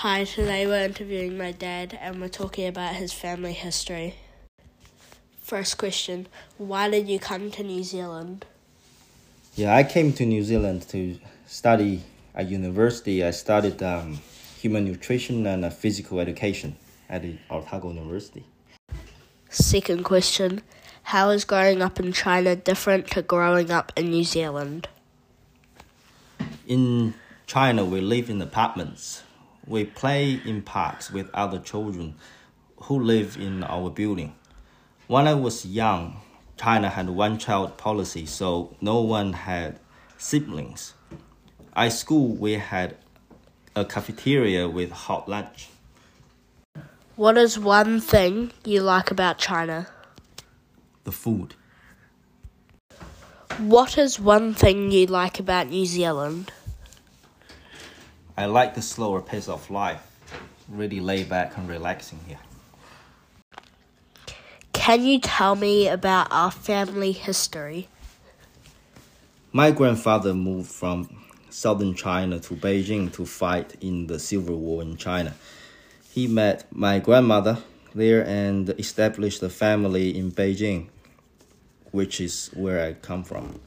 Hi, today we're interviewing my dad and we're talking about his family history. First question Why did you come to New Zealand? Yeah, I came to New Zealand to study at university. I studied um, human nutrition and uh, physical education at the Otago University. Second question How is growing up in China different to growing up in New Zealand? In China, we live in apartments. We play in parks with other children who live in our building. When I was young, China had one child policy, so no one had siblings. At school, we had a cafeteria with hot lunch. What is one thing you like about China? The food. What is one thing you like about New Zealand? I like the slower pace of life. Really laid back and relaxing here. Can you tell me about our family history? My grandfather moved from southern China to Beijing to fight in the Civil War in China. He met my grandmother there and established a family in Beijing, which is where I come from.